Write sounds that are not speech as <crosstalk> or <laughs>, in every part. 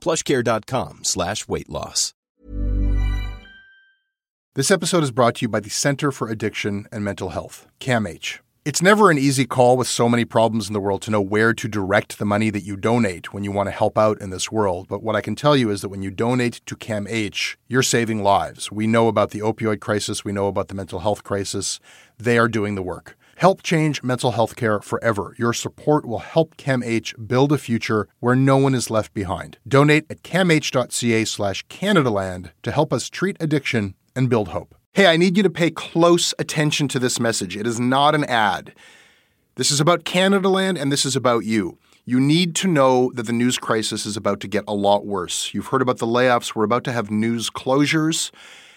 plushcare.com slash weight loss. This episode is brought to you by the Center for Addiction and Mental Health, CAMH. It's never an easy call with so many problems in the world to know where to direct the money that you donate when you want to help out in this world. But what I can tell you is that when you donate to CAMH, you're saving lives. We know about the opioid crisis, we know about the mental health crisis. They are doing the work. Help change mental health care forever. Your support will help CAMH build a future where no one is left behind. Donate at camh.ca slash Canadaland to help us treat addiction and build hope. Hey, I need you to pay close attention to this message. It is not an ad. This is about Canada Land and this is about you. You need to know that the news crisis is about to get a lot worse. You've heard about the layoffs. We're about to have news closures,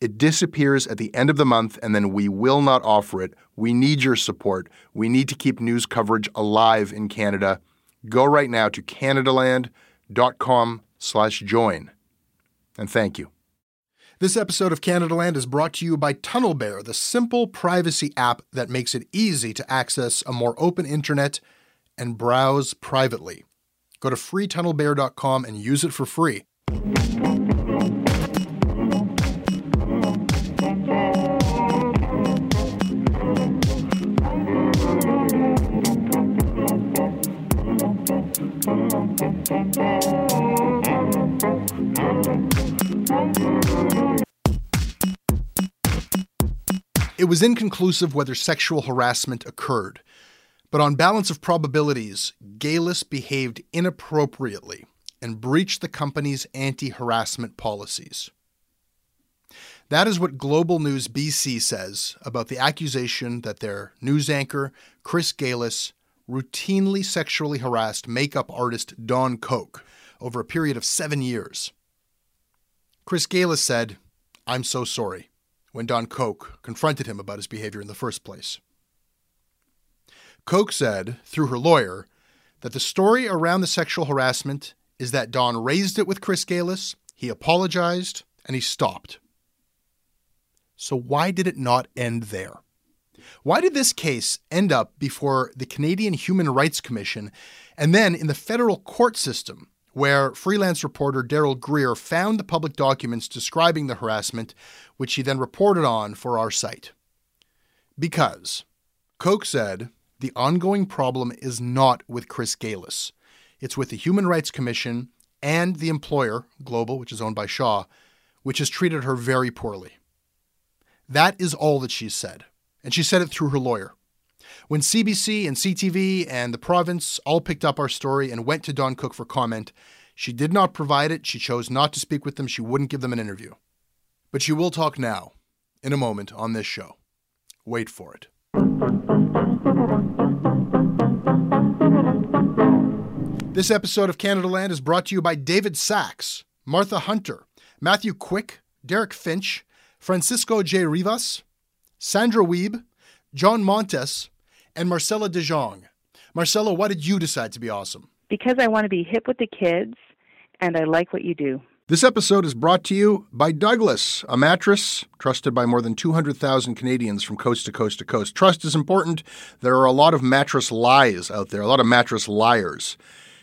It disappears at the end of the month, and then we will not offer it. We need your support. We need to keep news coverage alive in Canada. Go right now to canadaland.com slash join. And thank you. This episode of Canada Land is brought to you by TunnelBear, the simple privacy app that makes it easy to access a more open internet and browse privately. Go to freetunnelbear.com and use it for free. It was inconclusive whether sexual harassment occurred, but on balance of probabilities, Gailus behaved inappropriately and breached the company's anti harassment policies. That is what Global News BC says about the accusation that their news anchor, Chris Gailus, routinely sexually harassed makeup artist Don Koch over a period of seven years. Chris Gailus said, I'm so sorry, when Don Koch confronted him about his behavior in the first place. Koch said, through her lawyer, that the story around the sexual harassment is that Don raised it with Chris Gailus, he apologized, and he stopped. So, why did it not end there? Why did this case end up before the Canadian Human Rights Commission and then in the federal court system, where freelance reporter Darryl Greer found the public documents describing the harassment, which he then reported on for our site? Because Koch said the ongoing problem is not with Chris Gailus. It's with the Human Rights Commission and the employer, Global, which is owned by Shaw, which has treated her very poorly. That is all that she said, and she said it through her lawyer. When CBC and CTV and the province all picked up our story and went to Don Koch for comment, she did not provide it. She chose not to speak with them. She wouldn't give them an interview. But she will talk now, in a moment, on this show. Wait for it. This episode of Canada Land is brought to you by David Sachs, Martha Hunter, Matthew Quick, Derek Finch, Francisco J. Rivas, Sandra Weeb, John Montes, and Marcella DeJong. Marcella, why did you decide to be awesome? Because I want to be hip with the kids and I like what you do. This episode is brought to you by Douglas, a mattress trusted by more than 200,000 Canadians from coast to coast to coast. Trust is important. There are a lot of mattress lies out there, a lot of mattress liars.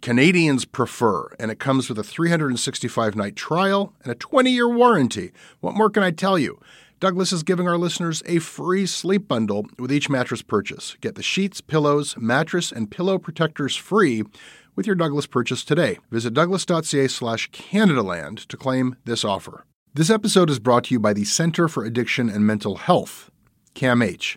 Canadians prefer, and it comes with a 365 night trial and a 20 year warranty. What more can I tell you? Douglas is giving our listeners a free sleep bundle with each mattress purchase. Get the sheets, pillows, mattress, and pillow protectors free with your Douglas purchase today. Visit douglas.ca slash Canadaland to claim this offer. This episode is brought to you by the Center for Addiction and Mental Health, CAMH.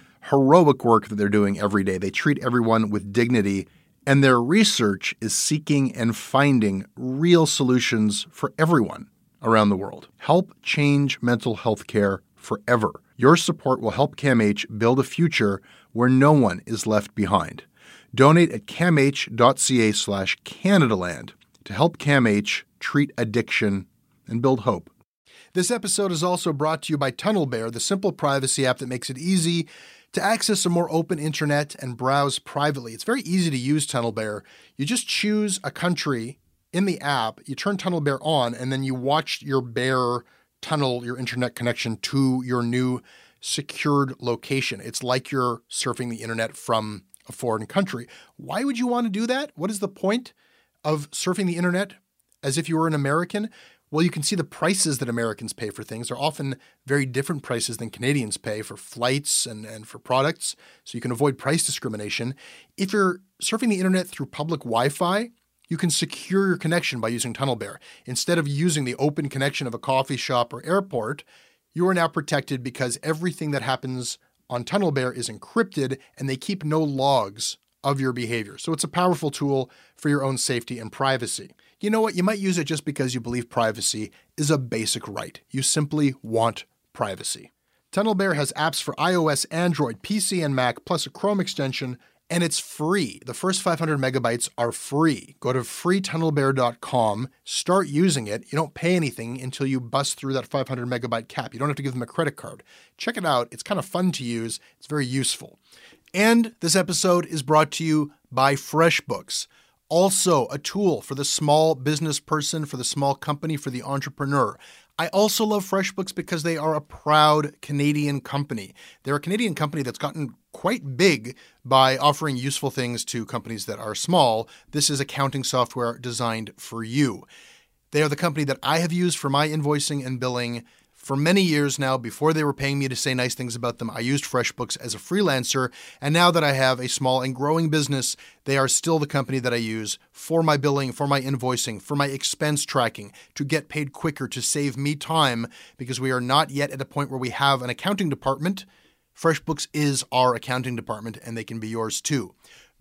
heroic work that they're doing every day. They treat everyone with dignity, and their research is seeking and finding real solutions for everyone around the world. Help change mental health care forever. Your support will help CAMH build a future where no one is left behind. Donate at camh.ca slash Canadaland to help CAMH treat addiction and build hope. This episode is also brought to you by TunnelBear, the simple privacy app that makes it easy to access a more open internet and browse privately. It's very easy to use TunnelBear. You just choose a country in the app, you turn TunnelBear on, and then you watch your bear tunnel your internet connection to your new secured location. It's like you're surfing the internet from a foreign country. Why would you want to do that? What is the point of surfing the internet as if you were an American? Well, you can see the prices that Americans pay for things. They're often very different prices than Canadians pay for flights and, and for products, so you can avoid price discrimination. If you're surfing the internet through public Wi Fi, you can secure your connection by using TunnelBear. Instead of using the open connection of a coffee shop or airport, you are now protected because everything that happens on TunnelBear is encrypted and they keep no logs of your behavior. So it's a powerful tool for your own safety and privacy. You know what? You might use it just because you believe privacy is a basic right. You simply want privacy. TunnelBear has apps for iOS, Android, PC, and Mac, plus a Chrome extension and it's free. The first 500 megabytes are free. Go to freetunnelbear.com, start using it. You don't pay anything until you bust through that 500 megabyte cap. You don't have to give them a credit card. Check it out. It's kind of fun to use, it's very useful. And this episode is brought to you by FreshBooks. Also, a tool for the small business person, for the small company, for the entrepreneur. I also love FreshBooks because they are a proud Canadian company. They're a Canadian company that's gotten quite big by offering useful things to companies that are small. This is accounting software designed for you. They are the company that I have used for my invoicing and billing for many years now, before they were paying me to say nice things about them, I used FreshBooks as a freelancer. And now that I have a small and growing business, they are still the company that I use for my billing, for my invoicing, for my expense tracking, to get paid quicker, to save me time, because we are not yet at a point where we have an accounting department. FreshBooks is our accounting department, and they can be yours too.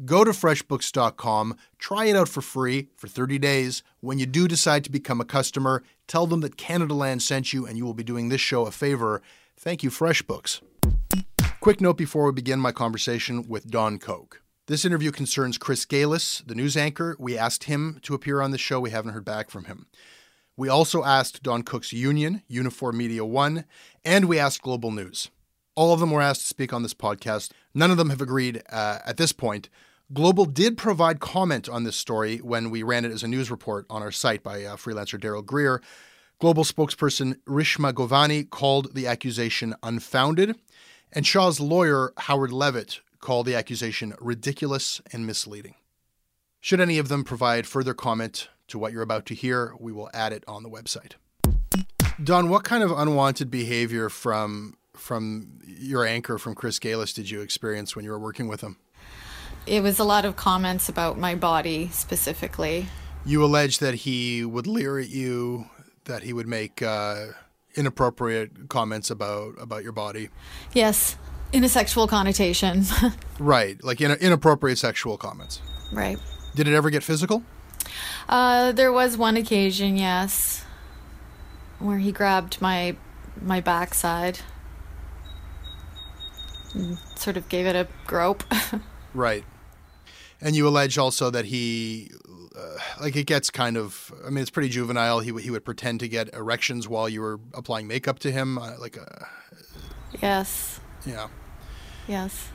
Go to freshbooks.com, try it out for free for 30 days. When you do decide to become a customer, tell them that Canada Land sent you and you will be doing this show a favor. Thank you, FreshBooks. Quick note before we begin my conversation with Don Koch. This interview concerns Chris Gailus, the news anchor. We asked him to appear on the show. We haven't heard back from him. We also asked Don Koch's union, Unifor Media One, and we asked Global News. All of them were asked to speak on this podcast. None of them have agreed uh, at this point, Global did provide comment on this story when we ran it as a news report on our site by uh, freelancer Darryl Greer. Global spokesperson Rishma Govani called the accusation unfounded, and Shaw's lawyer Howard Levitt called the accusation ridiculous and misleading. Should any of them provide further comment to what you're about to hear, we will add it on the website. Don, what kind of unwanted behavior from from your anchor from Chris Gailus did you experience when you were working with him? It was a lot of comments about my body specifically. You allege that he would leer at you, that he would make uh, inappropriate comments about about your body. Yes, in a sexual connotation. <laughs> right, like in inappropriate sexual comments. Right. Did it ever get physical? Uh, there was one occasion, yes, where he grabbed my my backside and sort of gave it a grope. <laughs> right. And you allege also that he, uh, like, it gets kind of. I mean, it's pretty juvenile. He he would pretend to get erections while you were applying makeup to him, uh, like a. Yes. Yeah. Yes.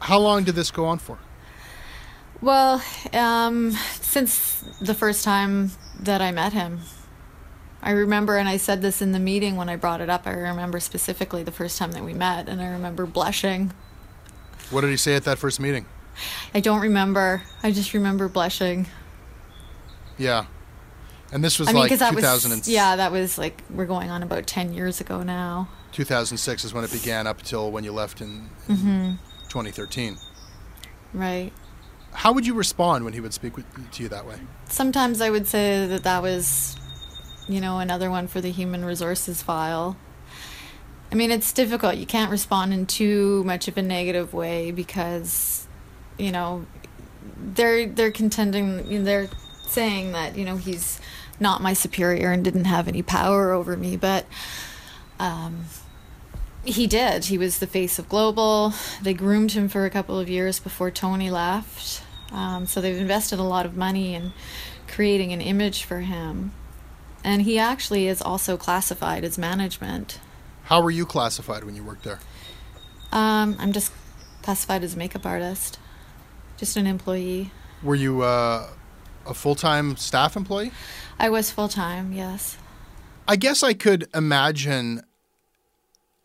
How long did this go on for? Well, um, since the first time that I met him. I remember, and I said this in the meeting when I brought it up, I remember specifically the first time that we met, and I remember blushing. What did he say at that first meeting? I don't remember. I just remember blushing. Yeah. And this was I mean, like that 2000 was, yeah, that was like, we're going on about 10 years ago now. 2006 is when it began up until when you left in, in mm-hmm. 2013. Right. How would you respond when he would speak with, to you that way? Sometimes I would say that that was, you know, another one for the human resources file. I mean, it's difficult. You can't respond in too much of a negative way because, you know, they're they're contending, they're saying that you know he's not my superior and didn't have any power over me, but um, he did. He was the face of Global. They groomed him for a couple of years before Tony left. Um, so they've invested a lot of money in creating an image for him. And he actually is also classified as management. How were you classified when you worked there? Um, I'm just classified as a makeup artist, just an employee. Were you uh, a full time staff employee? I was full time, yes. I guess I could imagine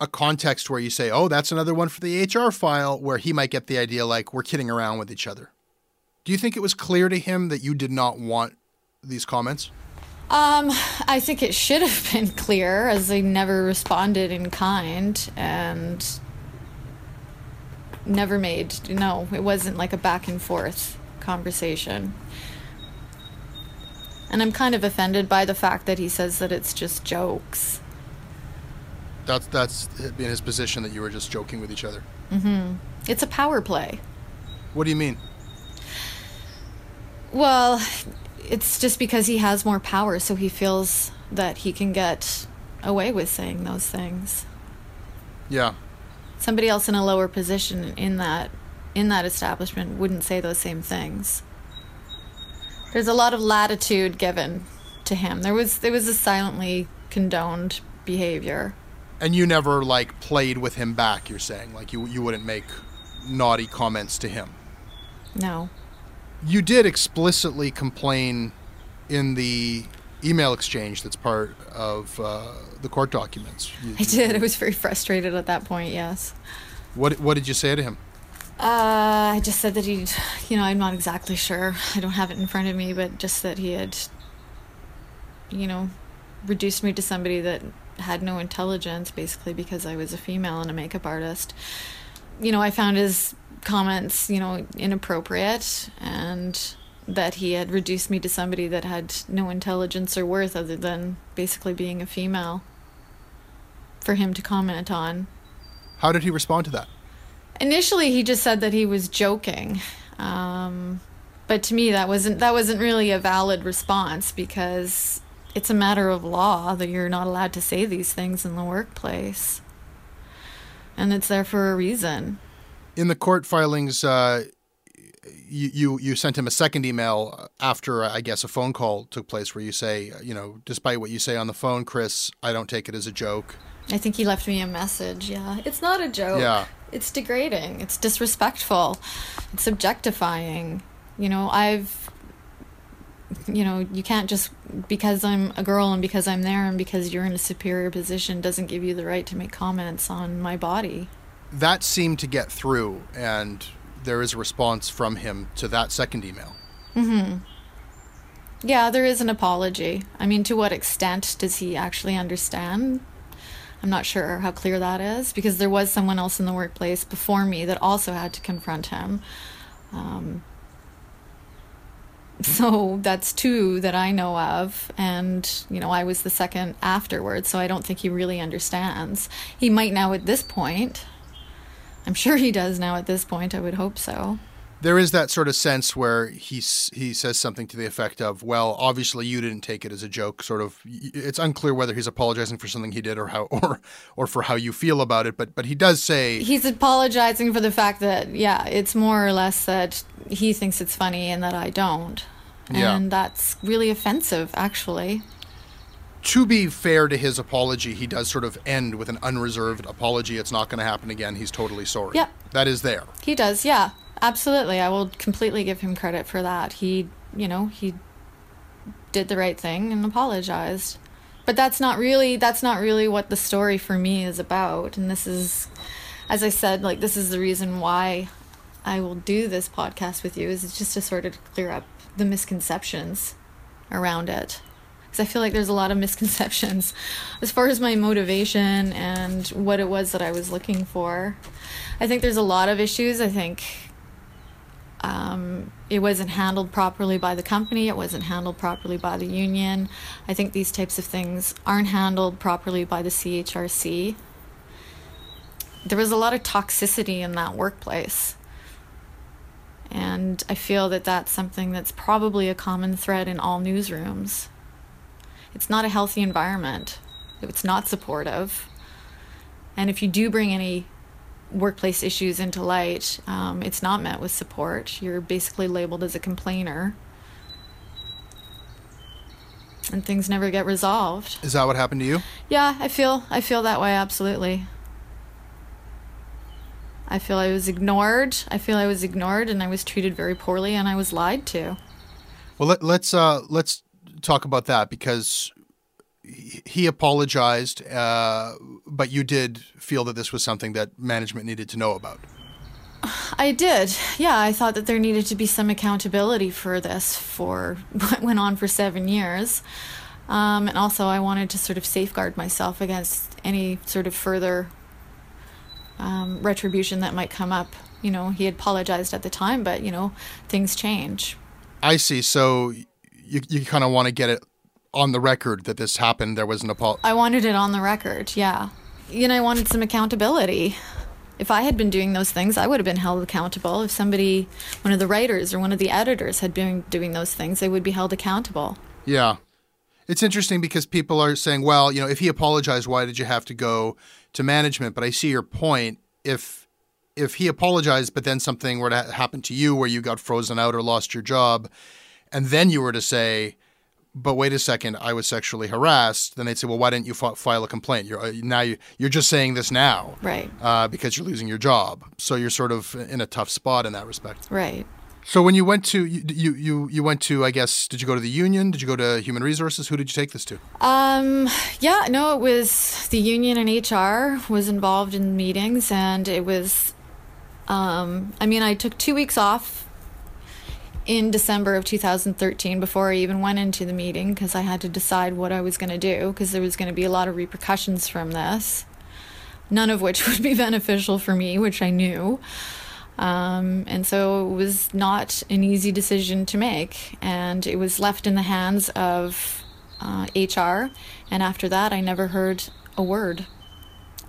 a context where you say, oh, that's another one for the HR file, where he might get the idea like we're kidding around with each other. Do you think it was clear to him that you did not want these comments? Um, I think it should have <laughs> been clear as they never responded in kind and never made, no, it wasn't like a back and forth conversation. And I'm kind of offended by the fact that he says that it's just jokes. That's that's been his position that you were just joking with each other. Mm-hmm. It's a power play. What do you mean? Well, it's just because he has more power, so he feels that he can get away with saying those things. Yeah. Somebody else in a lower position in that in that establishment wouldn't say those same things. There's a lot of latitude given to him. There was there was a silently condoned behavior. And you never like played with him back, you're saying? Like you you wouldn't make naughty comments to him. No. You did explicitly complain in the email exchange that's part of uh, the court documents. You, I did. I was very frustrated at that point. Yes. What What did you say to him? Uh, I just said that he, you know, I'm not exactly sure. I don't have it in front of me, but just that he had, you know, reduced me to somebody that had no intelligence, basically because I was a female and a makeup artist. You know, I found his comments, you know, inappropriate and that he had reduced me to somebody that had no intelligence or worth other than basically being a female for him to comment on. How did he respond to that? Initially, he just said that he was joking. Um, but to me, that wasn't that wasn't really a valid response because it's a matter of law that you're not allowed to say these things in the workplace, and it's there for a reason. In the court filings, uh, you, you you sent him a second email after I guess a phone call took place where you say, you know, despite what you say on the phone, Chris, I don't take it as a joke. I think he left me a message. Yeah, it's not a joke. Yeah, it's degrading. It's disrespectful. It's objectifying. You know, I've you know, you can't just because I'm a girl and because I'm there and because you're in a superior position doesn't give you the right to make comments on my body. That seemed to get through and there is a response from him to that second email. Mhm. Yeah, there is an apology. I mean, to what extent does he actually understand? I'm not sure how clear that is because there was someone else in the workplace before me that also had to confront him. Um, <laughs> so that's two that I know of, and you know, I was the second afterwards, so I don't think he really understands. He might now at this point. I'm sure he does now at this point. I would hope so there is that sort of sense where he he says something to the effect of, "Well, obviously you didn't take it as a joke." Sort of, it's unclear whether he's apologizing for something he did or how <laughs> or or for how you feel about it. But but he does say he's apologizing for the fact that yeah, it's more or less that he thinks it's funny and that I don't, and yeah. that's really offensive, actually. To be fair to his apology, he does sort of end with an unreserved apology. It's not going to happen again. He's totally sorry. Yeah, that is there. He does, yeah. Absolutely. I will completely give him credit for that. He, you know, he did the right thing and apologized. But that's not really that's not really what the story for me is about. And this is as I said, like this is the reason why I will do this podcast with you is it's just to sort of clear up the misconceptions around it. Because I feel like there's a lot of misconceptions <laughs> as far as my motivation and what it was that I was looking for. I think there's a lot of issues. I think um, it wasn't handled properly by the company, it wasn't handled properly by the union. I think these types of things aren't handled properly by the CHRC. There was a lot of toxicity in that workplace. And I feel that that's something that's probably a common thread in all newsrooms. It's not a healthy environment, it's not supportive. And if you do bring any workplace issues into light, um, it's not met with support. You're basically labeled as a complainer. And things never get resolved. Is that what happened to you? Yeah, I feel I feel that way absolutely. I feel I was ignored. I feel I was ignored and I was treated very poorly and I was lied to. Well, let, let's uh, let's talk about that because he apologized, uh, but you did feel that this was something that management needed to know about. I did. Yeah, I thought that there needed to be some accountability for this for <laughs> what went on for seven years. Um, and also, I wanted to sort of safeguard myself against any sort of further um, retribution that might come up. You know, he had apologized at the time, but, you know, things change. I see. So you, you kind of want to get it on the record that this happened. There was an apology. I wanted it on the record. Yeah, you know, I wanted some accountability. If I had been doing those things, I would have been held accountable. If somebody, one of the writers or one of the editors, had been doing those things, they would be held accountable. Yeah. It's interesting because people are saying, well, you know, if he apologized, why did you have to go to management? But I see your point. If if he apologized, but then something were to happen to you where you got frozen out or lost your job, and then you were to say, but wait a second, I was sexually harassed, then they'd say, well, why didn't you f- file a complaint? You're uh, now you, you're just saying this now, right? Uh, because you're losing your job, so you're sort of in a tough spot in that respect, right? So when you went to you you you went to I guess did you go to the union? Did you go to human resources? Who did you take this to? Um, yeah, no, it was the union and HR was involved in meetings, and it was. Um, I mean, I took two weeks off in December of 2013 before I even went into the meeting because I had to decide what I was going to do because there was going to be a lot of repercussions from this, none of which <laughs> would be beneficial for me, which I knew. Um, and so it was not an easy decision to make, and it was left in the hands of uh, HR. And after that, I never heard a word.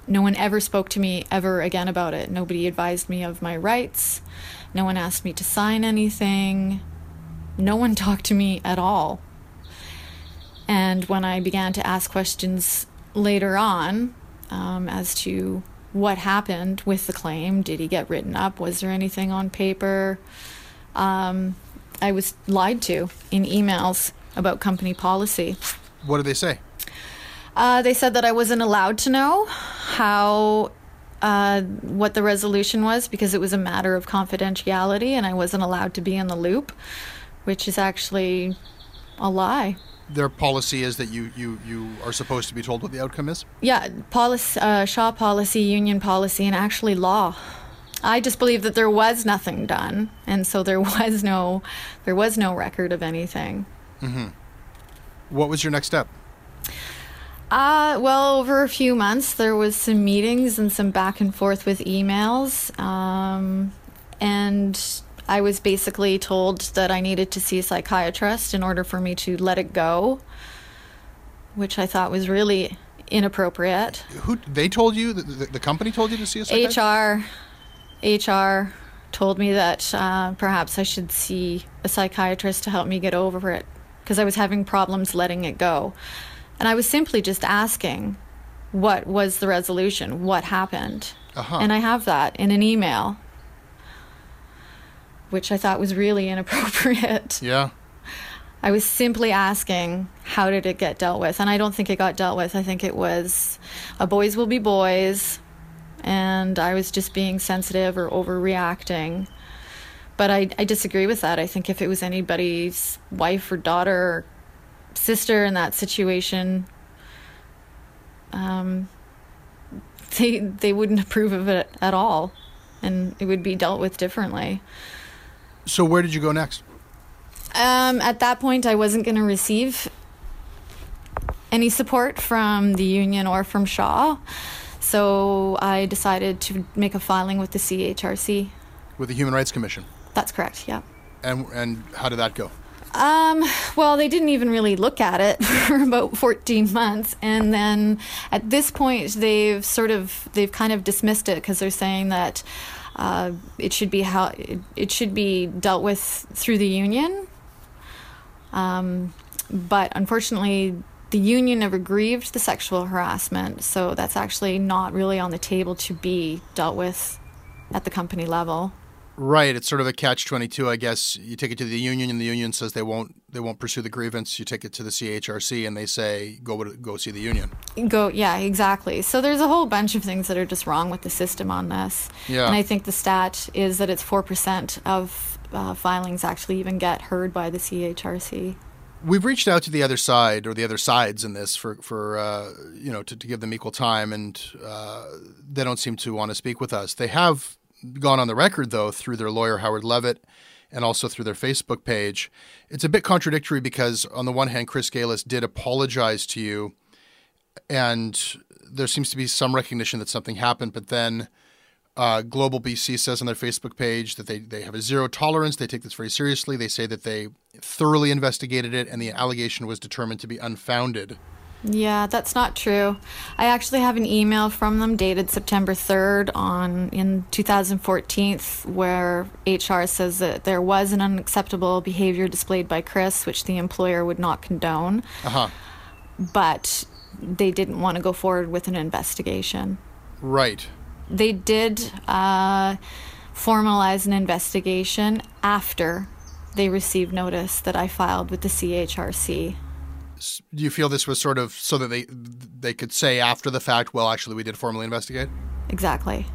No one ever spoke to me ever again about it. Nobody advised me of my rights. No one asked me to sign anything. No one <laughs> talked to me at all. And when I began to ask questions later on um, as to what happened with the claim, did he get written up? Was there anything on paper? Um, I was lied to in emails about company policy. What did they say? Uh, they said that I wasn't allowed to know how uh, what the resolution was because it was a matter of confidentiality and I wasn't allowed to be in the loop, which is actually a lie. Their policy is that you, you, you are supposed to be told what the outcome is? Yeah, policy, uh, Shaw policy, union policy, and actually law. I just believe that there was nothing done, and so there <laughs> was no, there was no record of anything. What was your next step? Uh, well, over a few months, there was some meetings and some back and forth with emails, um, and I was basically told that I needed to see a psychiatrist in order for me to let it go, which I thought was really inappropriate. Who they told you? The, the, company told you to see a psychiatrist? HR, HR told me that uh, perhaps I should see a psychiatrist to help me get over it because I was having problems letting it go. And I was simply just asking, what was the resolution? What happened? Uh-huh. And I have that in an email, which I thought was really <laughs> inappropriate. Yeah. I was simply asking, how did it get dealt with? And I don't think it got dealt with. I think it was a boys will be boys, and I was just being sensitive or overreacting. But I, I disagree with that. I think if it was anybody's wife or daughter or sister in that situation, um, they they wouldn't approve of it at all, and it would be dealt with differently. So where did you go next? Um, at that point, I wasn't going to receive any support from the union or from Shaw, so I decided to make a filing with the CHRC. With the Human Rights Commission. That's correct. Yeah. And and how did that go? Um, well, they didn't even really look at it <laughs> for about 14 months. And then at this point, they've sort of, they've kind of dismissed it because they're saying that uh, it should be how, it, should be dealt with through the union. Um, but unfortunately, the union never grieved the sexual harassment. So that's actually not really on the table to be dealt with at the company level. Right, it's sort of a catch twenty two, I guess. You take it to the union, and the union says they won't they won't pursue the grievance. You take it to the CHRC, and they say go go see the union. Go, yeah, exactly. So there's a whole bunch of things that are just wrong with the system on this. Yeah. And I think the stat is that it's four percent of uh, filings actually even get heard by the CHRC. We've reached out to the other side or the other sides in this for for uh, you know to, to give them equal time, and uh, they don't seem to want to speak with us. They have gone on the record, though, through their lawyer, Howard Levitt, and also through their Facebook page. It's a bit contradictory because, on the one hand, Chris Gailus did apologize to you, and there seems to be some recognition that something happened, but then. Uh, Global BC says on their Facebook page that they, they have a zero tolerance. They take this very seriously. They say that they thoroughly investigated it and the allegation was determined to be unfounded. Yeah, that's not true. I actually have an email from them dated September 3rd on in 2014 where HR says that there was an unacceptable behavior displayed by Chris which the employer would not condone. Uh-huh. But they didn't want to go forward with an investigation. Right. They did uh, formalize an investigation after they received notice that I filed with the CHRC do you feel this was sort of so that they they could say after the fact, well, actually, we did formally investigate? Exactly.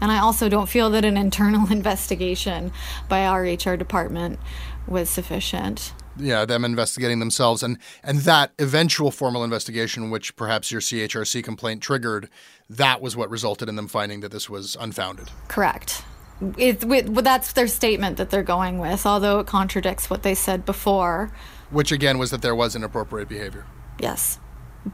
And I also don't feel that an internal <laughs> investigation by our HR department was sufficient. Yeah, them investigating themselves and and that eventual formal investigation, which perhaps your CHRC complaint triggered, that was what resulted in them finding that this was unfounded. Correct. It, it, that's their statement that they're going with, although it contradicts what they said before. Which again was that there was inappropriate behavior. Yes.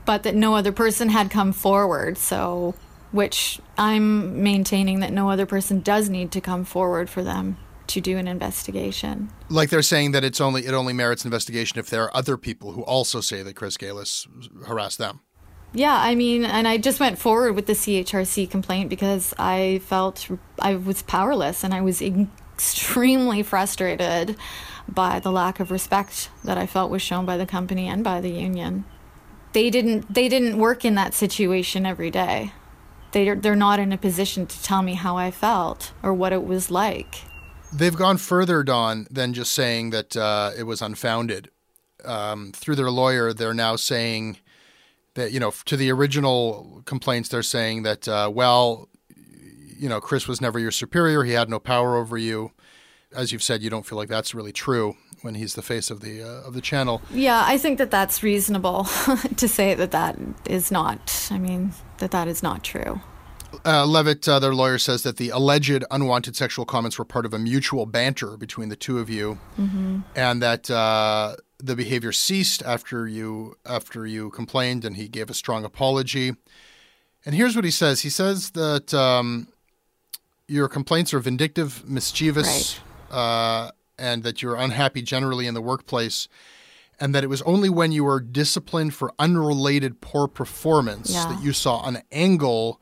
But that no other person had come forward, so which I'm maintaining that no other person does need to come forward for them to do an investigation. Like they're saying that it's only it only merits investigation if there are other people who also say that Chris Gailus harassed them. Yeah, I mean, and I just went forward with the CHRC complaint because I felt I was powerless and I was extremely frustrated by the lack of respect that I felt was shown by the company and by the union. They didn't they didn't work in that situation every day. They they're not in a position to tell me how I felt or what it was like. They've gone further, Don, than just saying that uh, it was unfounded. Um, through their lawyer, they're now saying that you know to the original complaints, they're saying that uh, well, you know, Chris was never your superior; he had no power over you as you've said, you don't feel like that's really true when he's the face of the uh, of the channel. Yeah, I think that that's reasonable <laughs> to say that that is not. I mean, that that is not true. Uh, Levitt, uh, their lawyer, says that the alleged unwanted sexual comments were part of a mutual banter between the two of you, mm-hmm. and that uh, the behavior ceased after you after you complained, and he gave a strong apology. And here's what he says: He says that um, your complaints are vindictive, mischievous, right. uh, and that you're unhappy generally in the workplace, and that it was only when you were disciplined for unrelated poor performance yeah. that you saw an angle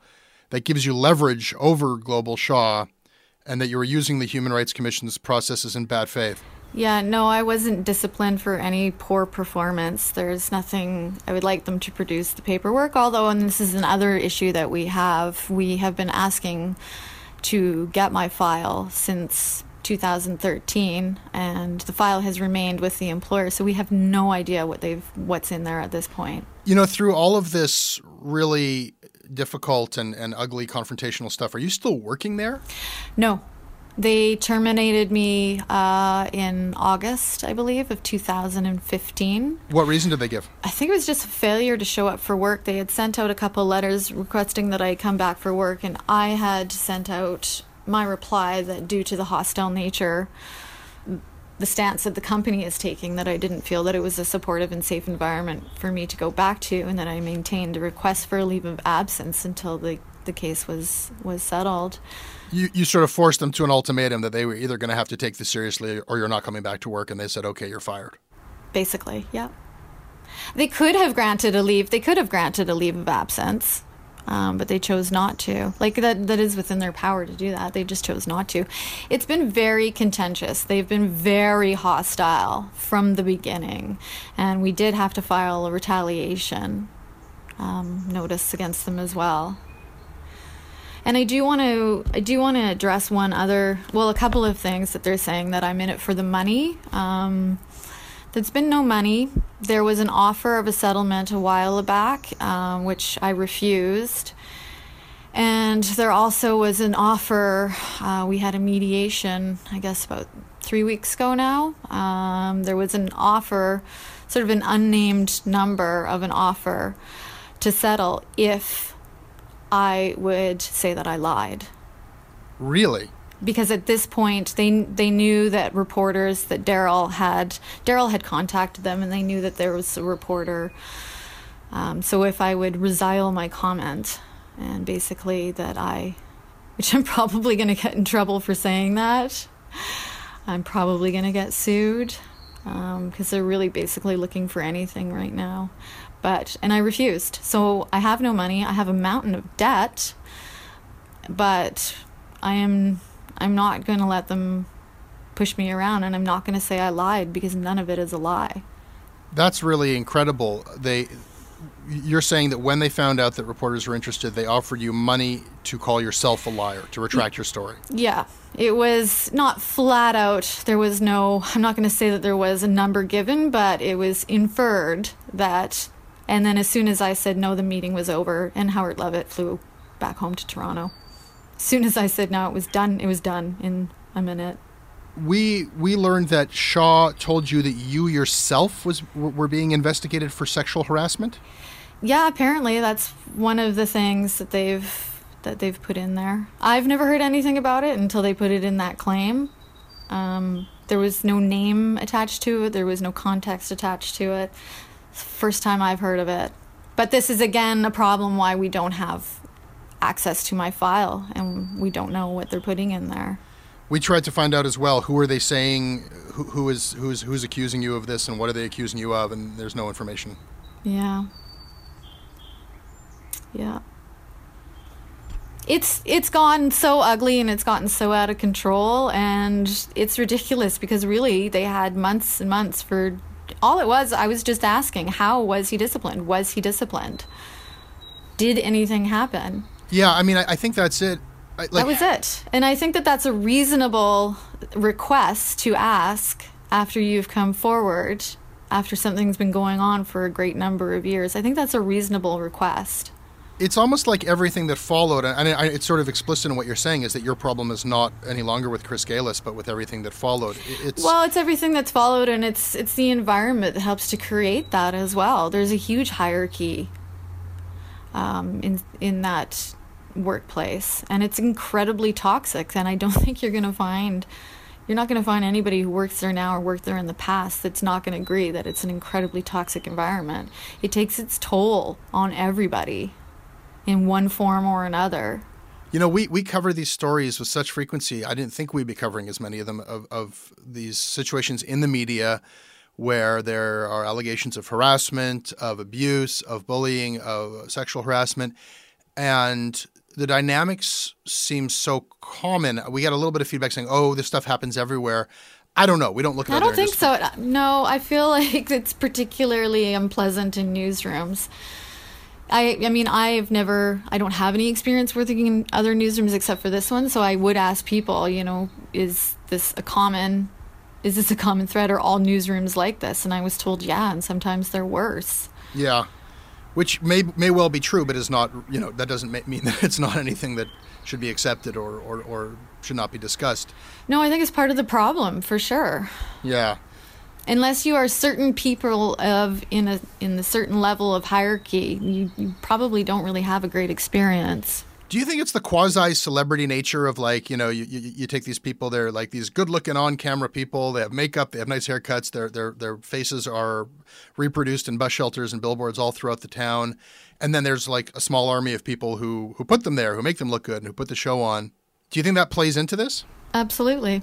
that gives you leverage over Global Shaw, and that you were using the Human Rights Commission's processes in bad faith. Yeah, no, I wasn't disciplined for any poor performance. There's nothing, I would like them to produce the paperwork, although, and this is another issue that we have, we have been asking to get my file since 2013 and the file has remained with the employer so we have no idea what they've what's in there at this point. You know through all of this really difficult and, and ugly confrontational stuff are you still working there? No they terminated me uh, in August, I believe, of 2015. What reason did they give? I think it was just a failure to show up for work. They had sent out a couple letters requesting that I come back for work, and I had sent out my reply that due to the hostile nature, the stance that the company is taking, that I didn't feel that it was a supportive and safe environment for me to go back to, and that I maintained a request for a leave of absence until the, the case was, was settled you, you sort of forced them to an ultimatum that they were either going to have to take this seriously or you're not coming back to work, and they said, okay, you're fired. Basically, yeah. They could have granted a leave. They could have granted a leave of absence, um, but they chose not to. Like that, that is within their power to do that. They just chose not to. It's been very contentious. They've been very hostile from the beginning, and we did have to file a retaliation um, notice against them as well. And I do want to I do want to address one other well a couple of things that they're saying that I'm in it for the money. Um, there's been no money. There was an offer of a settlement a while back, um, which I refused. And there also was an offer. Uh, we had a mediation, I guess, about three weeks ago now. Um, there was an offer, sort of an unnamed number of an offer to settle if I would say that I lied. Really? Because at this point, they they knew that reporters that Daryl had Daryl had contacted them, and they knew that there was a reporter. Um, so if I would resile my comment, and basically that I, which I'm <laughs> probably going to get in trouble for saying that, I'm probably going to get sued because um, they're really basically looking for anything right now. But, and I refused. So I have no money. I have a mountain of debt, but I am, I'm not going to let them push me around and I'm not going to say I lied because none of it is a lie. That's really incredible. They, you're saying that when they found out that reporters were interested, they offered you money to call yourself a liar, to retract your story. Yeah. It was not flat out. There was no, I'm not going to say that there was a number given, but it was inferred that and then as soon as I said no, the meeting was over, and Howard Levitt flew back home to Toronto. As soon as I said no, it was done. It was done in a minute. We we learned that Shaw told you that you yourself was were being investigated for sexual harassment. Yeah, apparently that's one of the things that they've that they've put in there. I've never heard anything about it until they put it in that claim. Um, there was no name attached to it. There was no context attached to it. First time I've heard of it. But this is again a problem why we don't have access to my file and we don't know what they're putting in there. We tried to find out as well who are they saying who, who is who's who's accusing you of this and what are they accusing you of and there's no information. Yeah. Yeah. It's it's gone so ugly and it's gotten so out of control and it's ridiculous because really they had months and months for all it was, I was just asking, how was he disciplined? Was he disciplined? Did anything happen? Yeah, I mean, I, I think that's it. I, like, that was it. And I think that that's a reasonable request to ask after you've come forward, after something's been going on for a great number of years. I think that's a reasonable request it's almost like everything that followed, and it's sort of explicit in what you're saying, is that your problem is not any longer with Chris Gailus, but with everything that followed. It's well, it's everything that's followed, and it's it's the environment that helps to create that as well. There's a huge hierarchy um, in in that workplace, and it's incredibly toxic. And I don't <laughs> think you're going to find You're not going to find anybody who works there now or worked there in the past that's not going to agree that it's an incredibly toxic environment. It takes its toll on everybody in one form or another. You know, we, we cover these stories with such frequency. I didn't think we'd be covering as many of them of, of these situations in the media where there are allegations of harassment, of abuse, of bullying, of sexual harassment. And the dynamics seem so common. We got a little bit of feedback saying, "Oh, this stuff happens everywhere." I don't know. We don't look at. I don't think so. No, I feel <laughs> like it's particularly unpleasant in newsrooms. I, I mean, I've never, I don't have any experience working in other newsrooms except for this one. So I would ask people, you know, is this a common, is this a common thread? Are all newsrooms like this? And I was told, yeah, and sometimes they're worse. Yeah which may may well be true, but is not. You know, that doesn't mean <laughs> that it's not anything that should be accepted or, or, or should not be discussed. No, I think it's part of the problem for sure. Yeah. Unless you are certain people of in a in the certain level of hierarchy, you, you probably don't really have a great experience. Do you think it's the quasi celebrity nature of like, you know, you, you, you, take these people, they're like these good looking on camera people, they have makeup, they have nice haircuts, their, their, their faces are reproduced in bus shelters and billboards all throughout the town. And then there's like a small army of people who, who put them there, who make them look good, and who put the show on. Do you think that plays into this? Absolutely.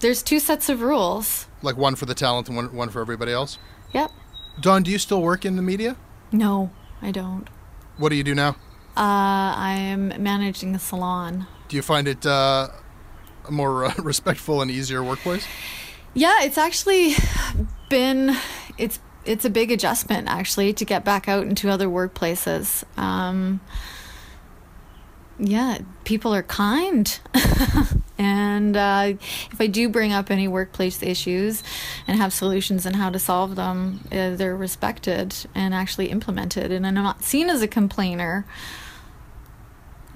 There's two sets of rules. Like one for the talent and one, one for everybody else? Yep. Don, do you still work in the media? No, I don't. What do you do now? Uh, I am managing a salon. Do you find it uh, a more uh, <laughs> respectful and easier workplace? Yeah, it's actually been it's it's a big adjustment actually to get back out into other workplaces. Um, yeah, people are kind. <laughs> and uh, if I do bring up any workplace issues and have solutions on how to solve them, uh, they're respected and actually implemented. And I'm not seen as a complainer.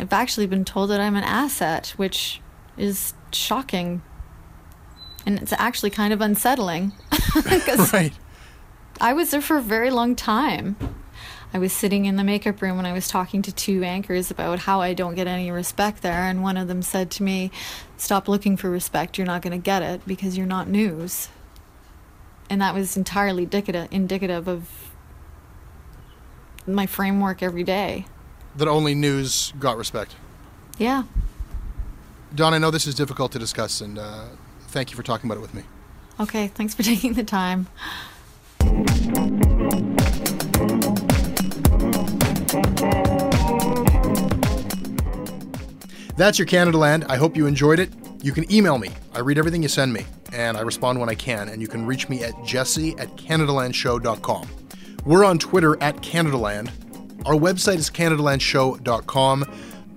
I've actually been told that I'm an asset, which is shocking. And it's actually kind of unsettling. <laughs> <laughs> right. I was there for a very long time. I was sitting in the makeup room when I was talking to two anchors about how I don't get any respect there, and one of them said to me, Stop looking for respect, you're not going to get it because you're not news. And that was entirely indicative of my framework every day that only news got respect. Yeah. Don, I know this is difficult to discuss, and uh, thank you for talking about it with me. Okay, thanks for <laughs> taking the time. That's your Canadaland. I hope you enjoyed it. You can email me. I read everything you send me, and I respond when I can. And you can reach me at jesse at CanadaLandShow.com. We're on Twitter at CanadaLand. Our website is CanadaLandShow.com.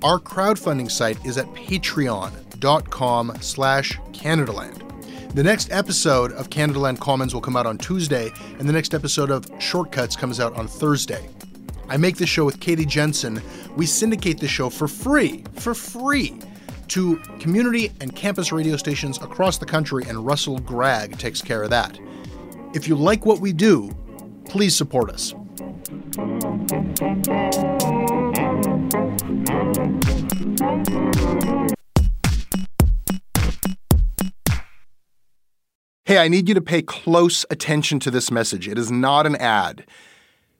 Our crowdfunding site is at patreon.com slash Canadaland. The next episode of Canadaland Commons will come out on Tuesday, and the next episode of Shortcuts comes out on Thursday. I make this show with Katie Jensen. We syndicate the show for free, for free, to community and campus radio stations across the country, and Russell Gregg takes care of that. If you like what we do, please support us. Hey, I need you to pay close attention to this message. It is not an ad.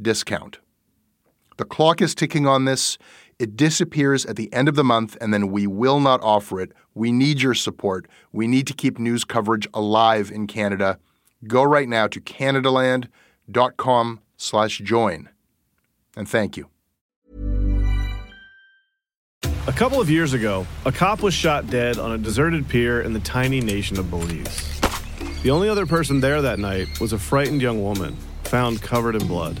discount. The clock is ticking on this. It disappears at the end of the month, and then we will not offer it. We need your support. We need to keep news coverage alive in Canada. Go right now to canadaland.com slash join. And thank you. A couple of years ago, a cop was shot dead on a deserted pier in the tiny nation of Belize. The only other person there that night was a frightened young woman, found covered in blood.